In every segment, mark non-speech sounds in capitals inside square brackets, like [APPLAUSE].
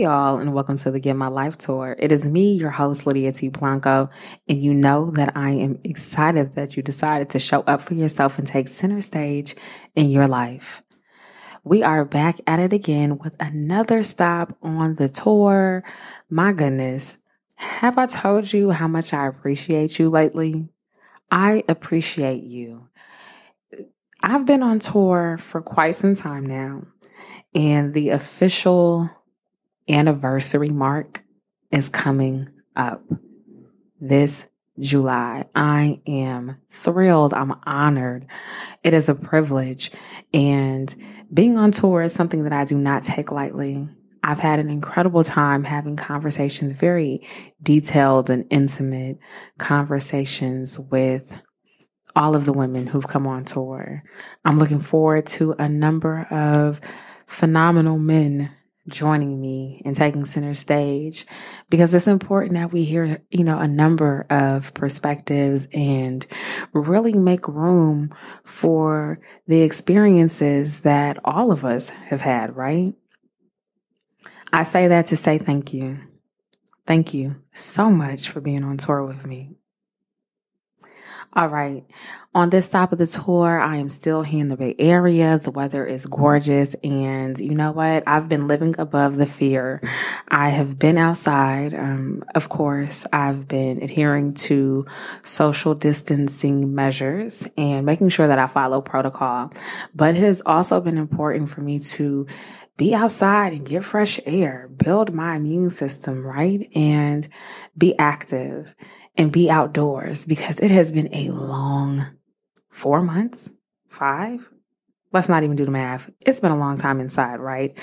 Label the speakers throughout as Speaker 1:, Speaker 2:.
Speaker 1: Y'all, and welcome to the Get My Life Tour. It is me, your host, Lydia T. Blanco, and you know that I am excited that you decided to show up for yourself and take center stage in your life. We are back at it again with another stop on the tour. My goodness, have I told you how much I appreciate you lately? I appreciate you. I've been on tour for quite some time now, and the official anniversary mark is coming up this July. I am thrilled. I'm honored. It is a privilege. And being on tour is something that I do not take lightly. I've had an incredible time having conversations, very detailed and intimate conversations with all of the women who've come on tour. I'm looking forward to a number of phenomenal men joining me and taking center stage because it's important that we hear, you know, a number of perspectives and really make room for the experiences that all of us have had, right? I say that to say thank you. Thank you so much for being on tour with me. All right. On this stop of the tour, I am still here in the Bay Area. The weather is gorgeous. And you know what? I've been living above the fear. I have been outside. Um, of course, I've been adhering to social distancing measures and making sure that I follow protocol. But it has also been important for me to be outside and get fresh air, build my immune system, right? And be active and be outdoors because it has been a long four months, five. Let's not even do the math. It's been a long time inside, right?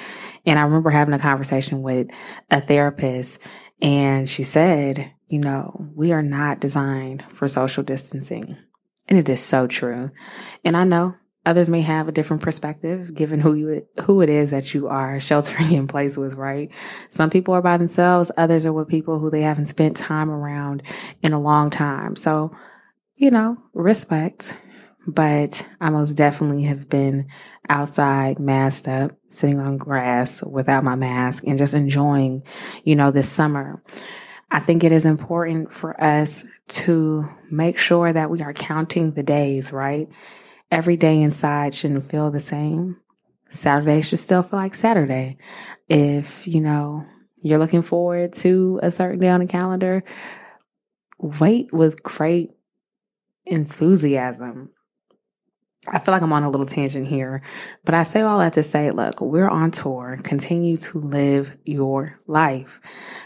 Speaker 1: And I remember having a conversation with a therapist and she said, you know, we are not designed for social distancing. And it is so true. And I know Others may have a different perspective given who you who it is that you are [LAUGHS] sheltering in place with, right? Some people are by themselves, others are with people who they haven't spent time around in a long time. So, you know, respect. But I most definitely have been outside, masked up, sitting on grass without my mask and just enjoying, you know, this summer. I think it is important for us to make sure that we are counting the days, right? Every day inside shouldn't feel the same. Saturday should still feel like Saturday. If, you know, you're looking forward to a certain day on the calendar, wait with great enthusiasm. I feel like I'm on a little tangent here, but I say all that to say, look, we're on tour. Continue to live your life.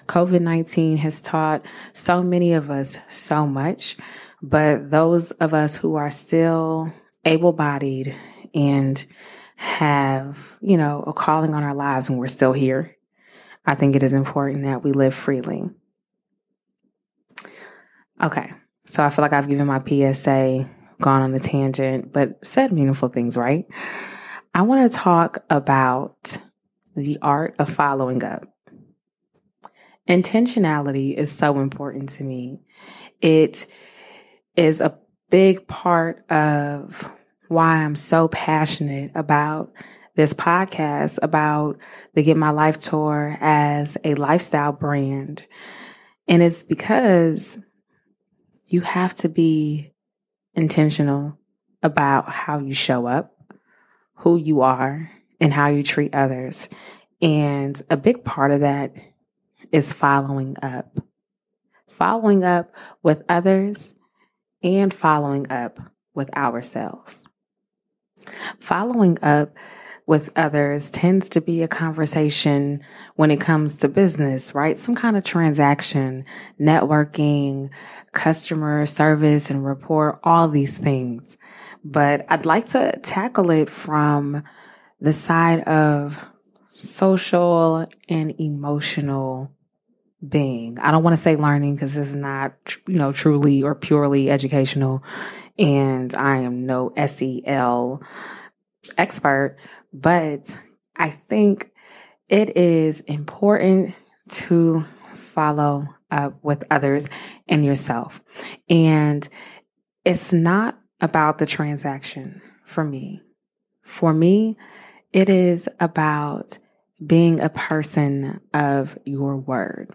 Speaker 1: COVID 19 has taught so many of us so much, but those of us who are still able bodied and have, you know, a calling on our lives and we're still here, I think it is important that we live freely. Okay. So I feel like I've given my PSA, gone on the tangent, but said meaningful things, right? I want to talk about the art of following up. Intentionality is so important to me. It is a big part of why I'm so passionate about this podcast, about the Get My Life Tour as a lifestyle brand. And it's because you have to be intentional about how you show up, who you are, and how you treat others. And a big part of that is following up. Following up with others and following up with ourselves. Following up with others tends to be a conversation when it comes to business, right? Some kind of transaction, networking, customer service and rapport, all these things. but I'd like to tackle it from the side of social and emotional being. I don't want to say learning because this is not, you know, truly or purely educational. And I am no SEL expert, but I think it is important to follow up with others and yourself. And it's not about the transaction for me. For me, it is about being a person of your word.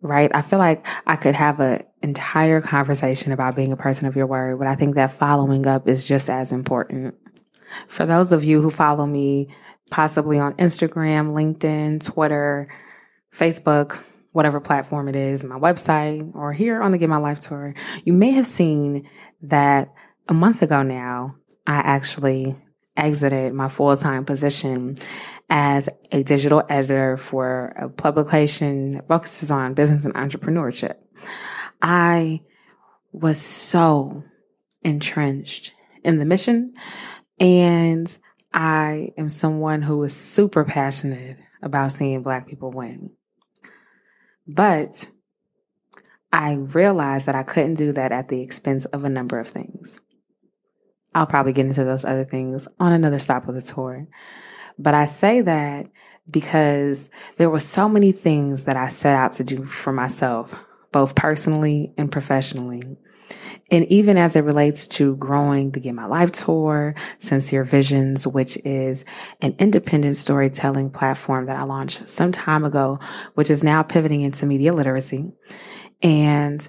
Speaker 1: Right? I feel like I could have an entire conversation about being a person of your word, but I think that following up is just as important. For those of you who follow me possibly on Instagram, LinkedIn, Twitter, Facebook, whatever platform it is, my website, or here on the Get My Life Tour, you may have seen that a month ago now, I actually exited my full time position as a digital editor for a publication that focuses on business and entrepreneurship. I was so entrenched in the mission and I am someone who is super passionate about seeing Black people win. But I realized that I couldn't do that at the expense of a number of things. I'll probably get into those other things on another stop of the tour. But I say that because there were so many things that I set out to do for myself, both personally and professionally. And even as it relates to growing the Get My Life Tour, Sincere Visions, which is an independent storytelling platform that I launched some time ago, which is now pivoting into media literacy. And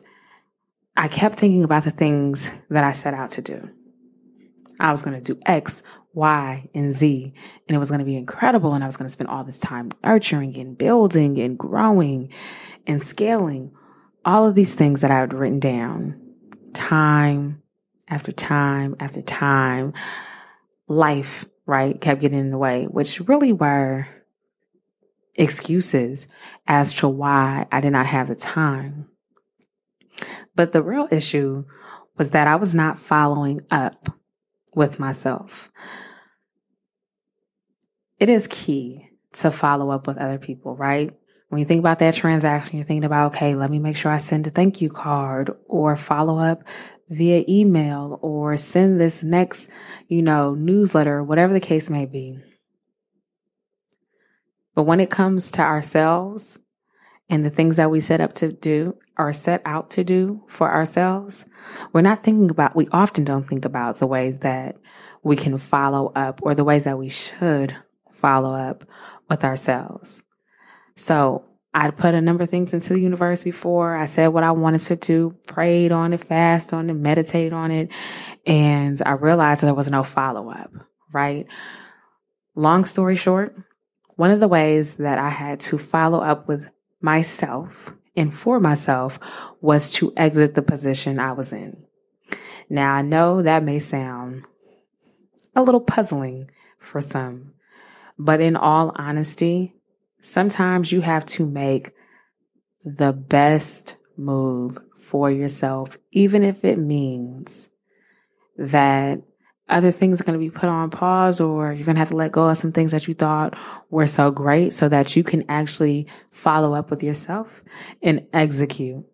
Speaker 1: I kept thinking about the things that I set out to do. I was going to do X, Y, and Z, and it was going to be incredible. And I was going to spend all this time nurturing and building and growing and scaling all of these things that I had written down time after time after time. Life, right, kept getting in the way, which really were excuses as to why I did not have the time. But the real issue was that I was not following up with myself. It is key to follow up with other people, right? When you think about that transaction, you're thinking about, okay, let me make sure I send a thank you card or follow up via email or send this next, you know, newsletter, whatever the case may be. But when it comes to ourselves and the things that we set up to do or set out to do for ourselves, we're not thinking about, we often don't think about the ways that we can follow up or the ways that we should follow up with ourselves. So I put a number of things into the universe before. I said what I wanted to do, prayed on it, fast on it, meditated on it. And I realized there was no follow up, right? Long story short, one of the ways that I had to follow up with myself and for myself was to exit the position I was in. Now, I know that may sound a little puzzling for some, but in all honesty, sometimes you have to make the best move for yourself, even if it means that other things are going to be put on pause or you're going to have to let go of some things that you thought were so great so that you can actually follow up with yourself and execute.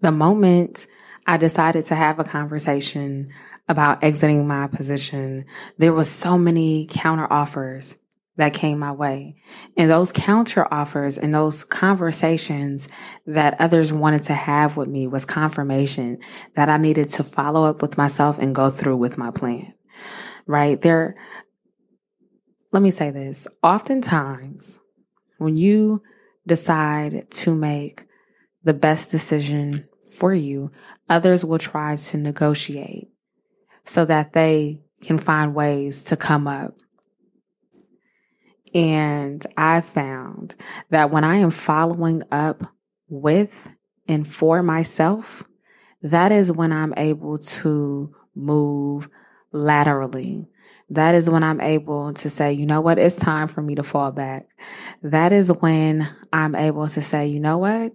Speaker 1: The moment I decided to have a conversation about exiting my position, there was so many counter offers that came my way. And those counter offers and those conversations that others wanted to have with me was confirmation that I needed to follow up with myself and go through with my plan. Right there. Let me say this. Oftentimes when you decide to make the best decision for you, others will try to negotiate so that they can find ways to come up and I found that when I am following up with and for myself, that is when I'm able to move laterally. That is when I'm able to say, you know what, it's time for me to fall back. That is when I'm able to say, you know what,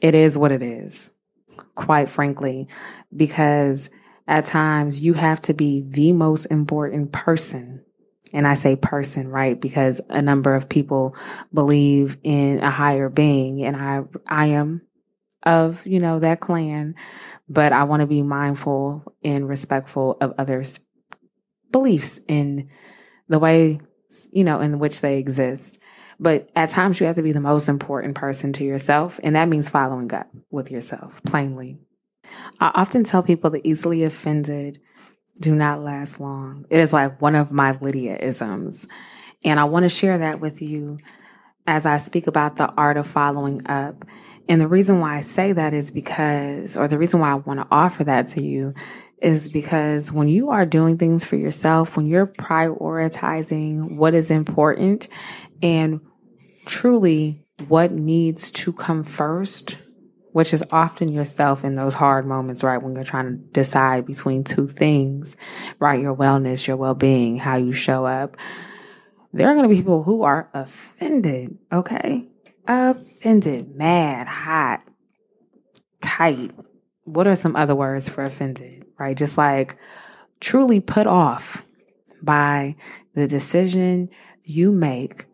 Speaker 1: it is what it is. quite frankly, because at times you have to be the most important person. And I say person, right? Because a number of people believe in a higher being and I, I am of, you know, that clan, but I want to be mindful and respectful of others' beliefs in the way, you know, in which they exist. But at times you have to be the most important person to yourself. And that means following up with yourself, plainly. I often tell people the easily offended do not last long. It is like one of my Lydia isms. And I want to share that with you as I speak about the art of following up. And the reason why I say that is because, or the reason why I want to offer that to you is because when you are doing things for yourself, when you're prioritizing what is important and truly what needs to come first, which is often yourself in those hard moments, right? When you're trying to decide between two things, right? Your wellness, your well being, how you show up. There are going to be people who are offended, okay? Offended, mad, hot, tight. What are some other words for offended, right? Just like truly put off by the decision you make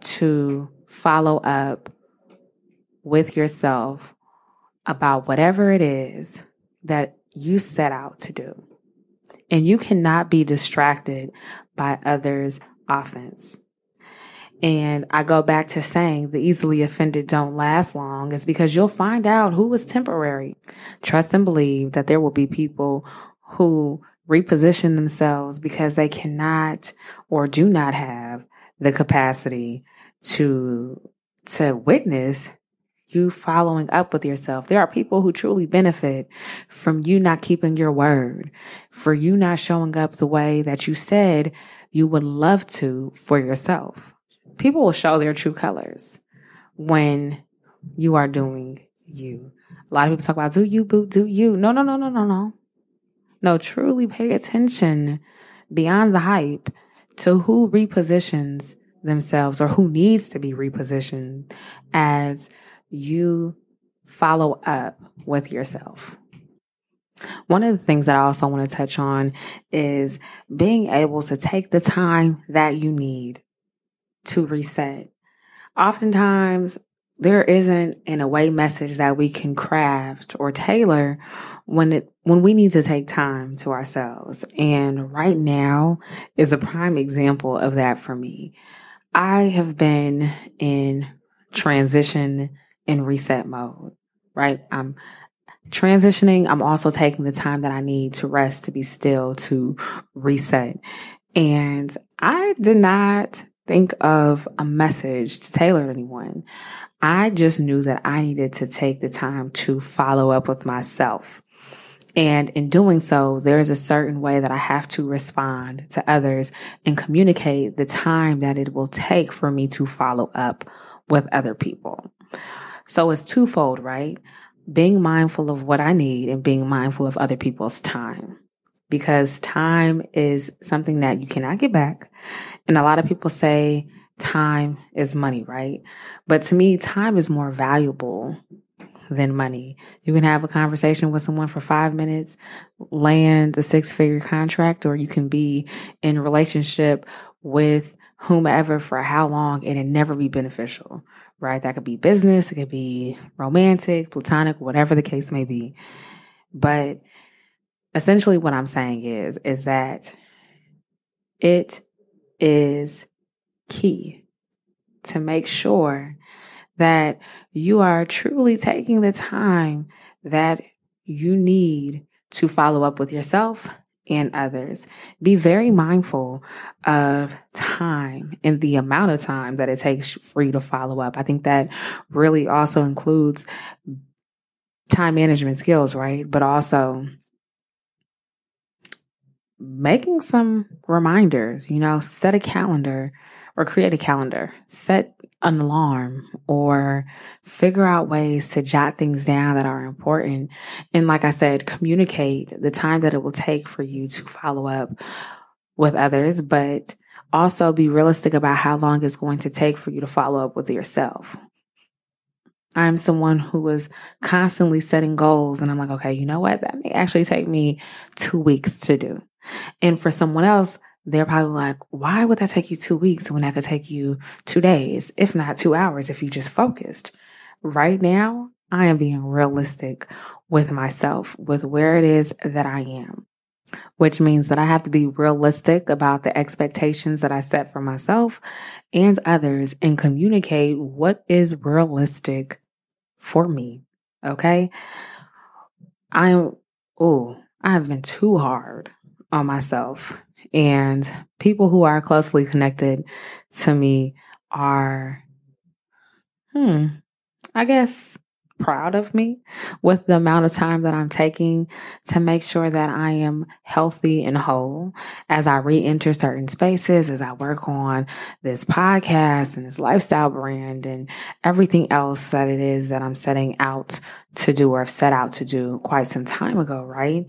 Speaker 1: to follow up with yourself about whatever it is that you set out to do. And you cannot be distracted by others' offense. And I go back to saying the easily offended don't last long is because you'll find out who was temporary. Trust and believe that there will be people who reposition themselves because they cannot or do not have the capacity to to witness you following up with yourself. There are people who truly benefit from you not keeping your word, for you not showing up the way that you said you would love to for yourself. People will show their true colors when you are doing you. A lot of people talk about do you, boo, do you. No, no, no, no, no, no. No, truly pay attention beyond the hype to who repositions themselves or who needs to be repositioned as you follow up with yourself. One of the things that I also want to touch on is being able to take the time that you need to reset. Oftentimes, there isn't an away message that we can craft or tailor when it when we need to take time to ourselves. And right now is a prime example of that for me. I have been in transition and reset mode, right? I'm transitioning. I'm also taking the time that I need to rest, to be still, to reset. And I did not think of a message to tailor to anyone. I just knew that I needed to take the time to follow up with myself. And in doing so, there is a certain way that I have to respond to others and communicate the time that it will take for me to follow up with other people. So it's twofold, right? Being mindful of what I need and being mindful of other people's time. Because time is something that you cannot get back. And a lot of people say time is money, right? But to me, time is more valuable than money. You can have a conversation with someone for five minutes, land a six figure contract, or you can be in relationship with whomever for how long and it never be beneficial, right? That could be business, it could be romantic, platonic, whatever the case may be. But essentially what I'm saying is, is that it is key to make sure that you are truly taking the time that you need to follow up with yourself and others. Be very mindful of time and the amount of time that it takes for you to follow up. I think that really also includes time management skills, right? But also making some reminders, you know, set a calendar or create a calendar, set an alarm or figure out ways to jot things down that are important. And like I said, communicate the time that it will take for you to follow up with others, but also be realistic about how long it's going to take for you to follow up with yourself. I'm someone who was constantly setting goals and I'm like, okay, you know what? That may actually take me two weeks to do. And for someone else, they're probably like, why would that take you two weeks when that could take you two days, if not two hours, if you just focused? Right now, I am being realistic with myself, with where it is that I am, which means that I have to be realistic about the expectations that I set for myself and others and communicate what is realistic for me. Okay. I'm, oh, I have been too hard on myself and people who are closely connected to me are, hmm, I guess proud of me with the amount of time that I'm taking to make sure that I am healthy and whole as I re enter certain spaces, as I work on this podcast and this lifestyle brand and everything else that it is that I'm setting out to do or have set out to do quite some time ago, right?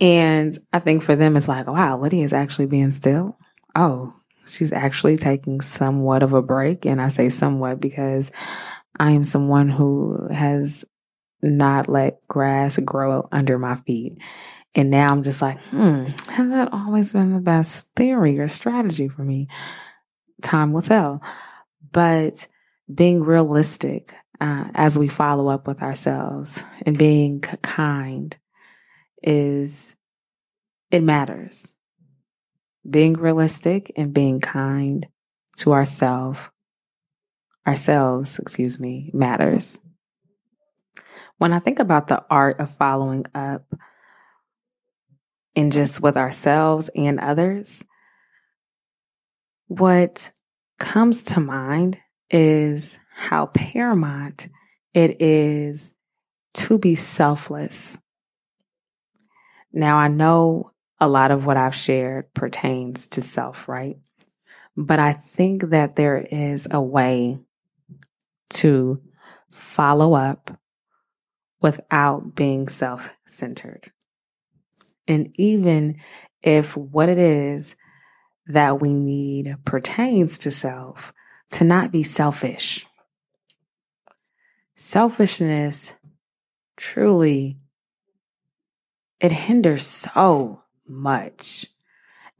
Speaker 1: And I think for them, it's like, wow, Lydia is actually being still. Oh, she's actually taking somewhat of a break. And I say somewhat because I am someone who has not let grass grow under my feet. And now I'm just like, hmm, has that always been the best theory or strategy for me? Time will tell. But being realistic uh, as we follow up with ourselves and being kind is, it matters. Being realistic and being kind to ourselves ourselves, excuse me, matters. When I think about the art of following up in just with ourselves and others, what comes to mind is how paramount it is to be selfless. Now, I know a lot of what I've shared pertains to self, right? But I think that there is a way to follow up without being self centered. And even if what it is that we need pertains to self, to not be selfish. Selfishness truly, it hinders so much.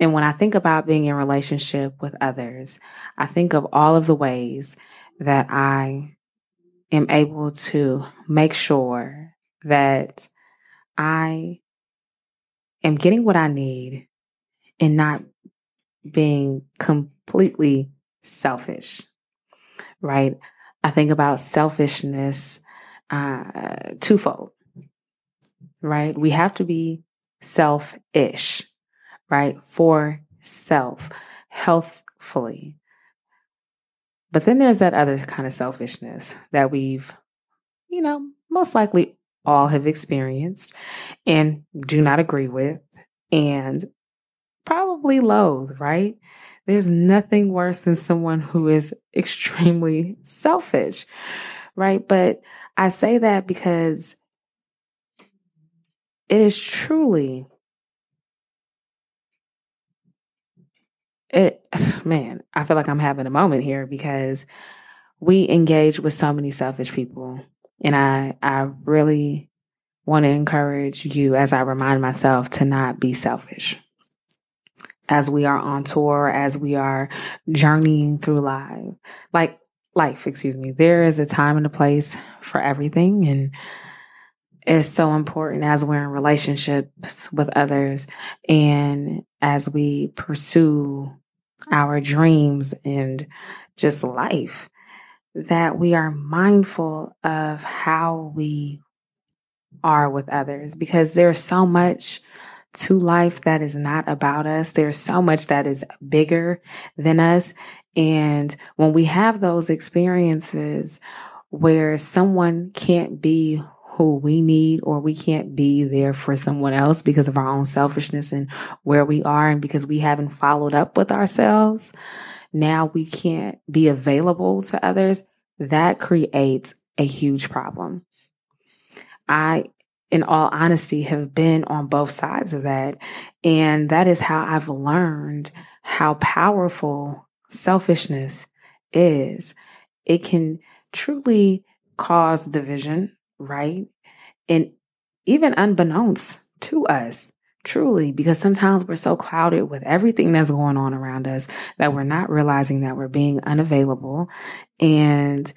Speaker 1: And when I think about being in relationship with others, I think of all of the ways that I am able to make sure that I am getting what I need and not being completely selfish, right? I think about selfishness uh, twofold, right? We have to be selfish, right? For self, healthfully, but then there's that other kind of selfishness that we've, you know, most likely all have experienced and do not agree with and probably loathe, right? There's nothing worse than someone who is extremely selfish, right? But I say that because it is truly it [SIGHS] man, I feel like I'm having a moment here because we engage with so many selfish people. And I I really want to encourage you as I remind myself to not be selfish. As we are on tour, as we are journeying through life, like life, excuse me, there is a time and a place for everything. And it's so important as we're in relationships with others and as we pursue our dreams and just life that we are mindful of how we are with others because there's so much to life that is not about us. There's so much that is bigger than us. And when we have those experiences where someone can't be who we need or we can't be there for someone else because of our own selfishness and where we are and because we haven't followed up with ourselves. Now we can't be available to others. That creates a huge problem. I, in all honesty, have been on both sides of that. And that is how I've learned how powerful selfishness is. It can truly cause division, right? And even unbeknownst to us, truly, because sometimes we're so clouded with everything that's going on around us that we're not realizing that we're being unavailable and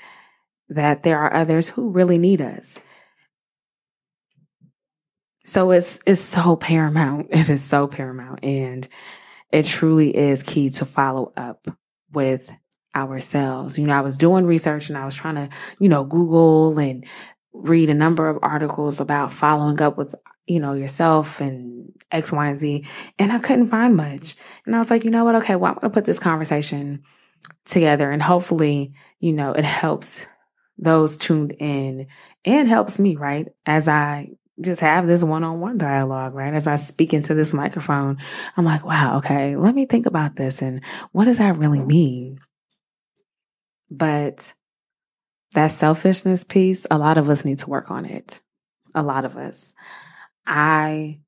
Speaker 1: that there are others who really need us. So it's it's so paramount. [LAUGHS] It is so paramount and it truly is key to follow up with ourselves. You know, I was doing research and I was trying to, you know, Google and read a number of articles about following up with, you know, yourself and X, Y, and Z. And I couldn't find much. And I was like, you know what? Okay, well, I'm going to put this conversation together and hopefully, you know, it helps those tuned in and helps me, right? As I just have this one on one dialogue, right? As I speak into this microphone, I'm like, wow, okay, let me think about this and what does that really mean? But that selfishness piece, a lot of us need to work on it. A lot of us. I,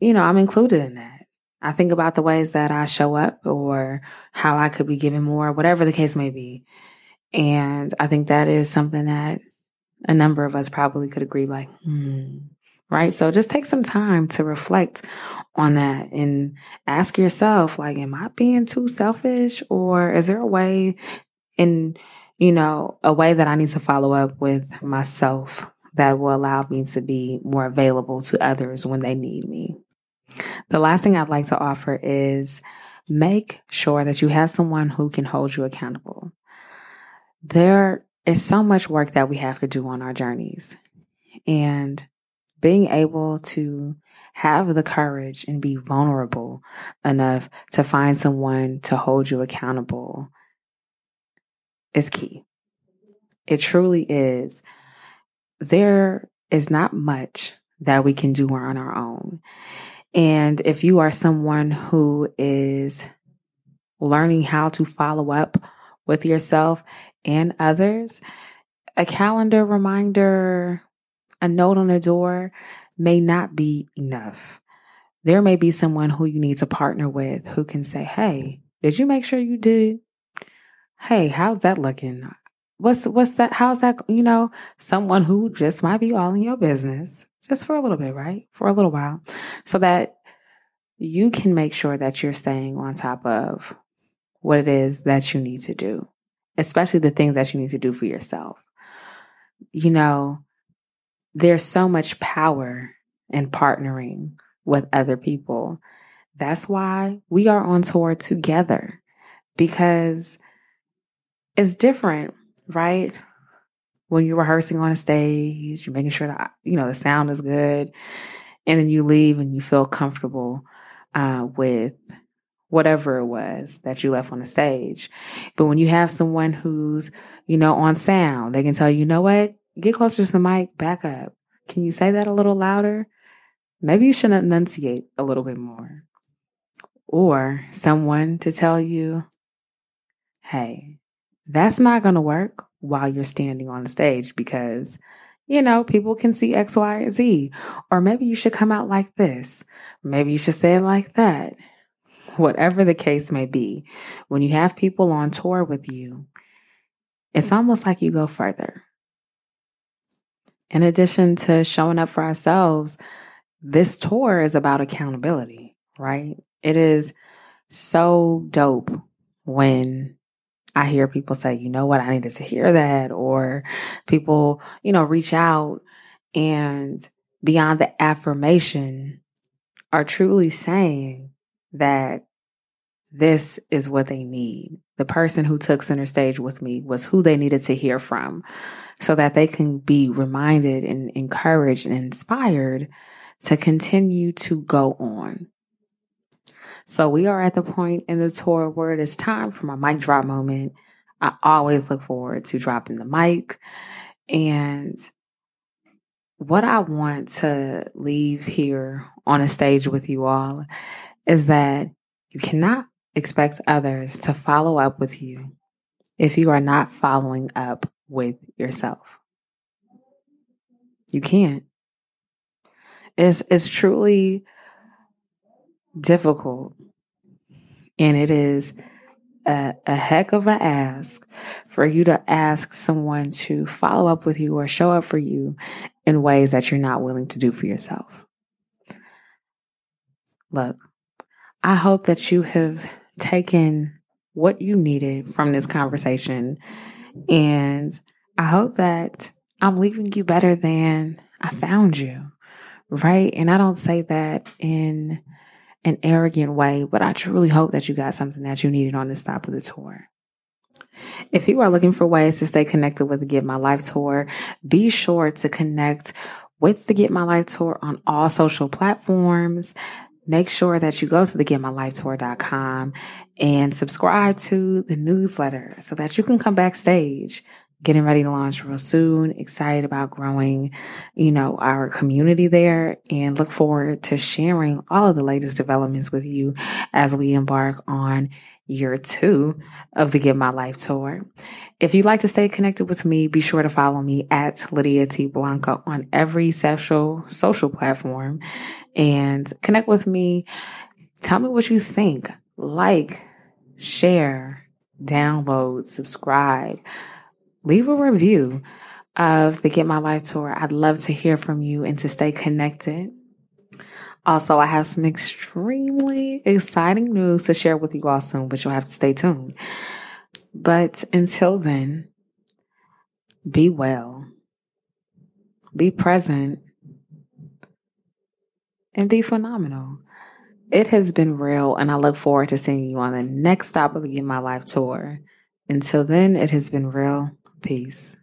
Speaker 1: you know, I'm included in that. I think about the ways that I show up or how I could be giving more, whatever the case may be. And I think that is something that a number of us probably could agree, like, hmm, right? So just take some time to reflect on that and ask yourself, like, am I being too selfish or is there a way in you know, a way that I need to follow up with myself that will allow me to be more available to others when they need me. The last thing I'd like to offer is make sure that you have someone who can hold you accountable. There is so much work that we have to do on our journeys and being able to have the courage and be vulnerable enough to find someone to hold you accountable is key. It truly is. There is not much that we can do on our own. And if you are someone who is learning how to follow up with yourself and others, a calendar reminder, a note on the door may not be enough. There may be someone who you need to partner with who can say, Hey, did you make sure you did hey, how's that looking? What's what's that? How's that? You know, someone who just might be all in your business just for a little bit, right? For a little while, so that you can make sure that you're staying on top of what it is that you need to do, especially the things that you need to do for yourself. You know, there's so much power in partnering with other people. That's why we are on tour together because it's different, right? When you're rehearsing on a stage, you're making sure that, you know, the sound is good. And then you leave and you feel comfortable uh, with whatever it was that you left on the stage. But when you have someone who's, you know, on sound, they can tell you, you know what? Get closer to the mic, back up. Can you say that a little louder? Maybe you should enunciate a little bit more. Or someone to tell you, hey, that's not going to work while you're standing on the stage because, you know, people can see X, Y, or Z. Or maybe you should come out like this. Maybe you should say it like that. Whatever the case may be, when you have people on tour with you, it's almost like you go further. In addition to showing up for ourselves, this tour is about accountability, right? It is so dope when I hear people say, you know what, I needed to hear that. Or people, you know, reach out and beyond the affirmation are truly saying that this is what they need. The person who took center stage with me was who they needed to hear from so that they can be reminded and encouraged and inspired to continue to go on. So we are at the point in the tour where it is time for my mic drop moment. I always look forward to dropping the mic. And what I want to leave here on a stage with you all is that you cannot expect others to follow up with you if you are not following up with yourself. You can't. It's, it's truly difficult. And it is a, a heck of an ask for you to ask someone to follow up with you or show up for you in ways that you're not willing to do for yourself. Look, I hope that you have taken what you needed from this conversation. And I hope that I'm leaving you better than I found you. Right. And I don't say that in an arrogant way, but I truly hope that you got something that you needed on this stop of the tour. If you are looking for ways to stay connected with the Get My Life Tour, be sure to connect with the Get My Life Tour on all social platforms. Make sure that you go to the getmylifetour.com and subscribe to the newsletter so that you can come backstage getting ready to launch real soon. Excited about growing, you know, our community there and look forward to sharing all of the latest developments with you as we embark on year two of the Get My Life tour. If you'd like to stay connected with me, be sure to follow me at Lydia T. Blanco on every social social platform and connect with me. Tell me what you think. Like, share, download, subscribe leave a review of the Get My Life Tour. I'd love to hear from you and to stay connected. Also, I have some extremely exciting news to share with you all soon, but you'll have to stay tuned. But until then, be well, be present, and be phenomenal. It has been real, and I look forward to seeing you on the next stop of the Get My Life tour. Until then, it has been real. Peace.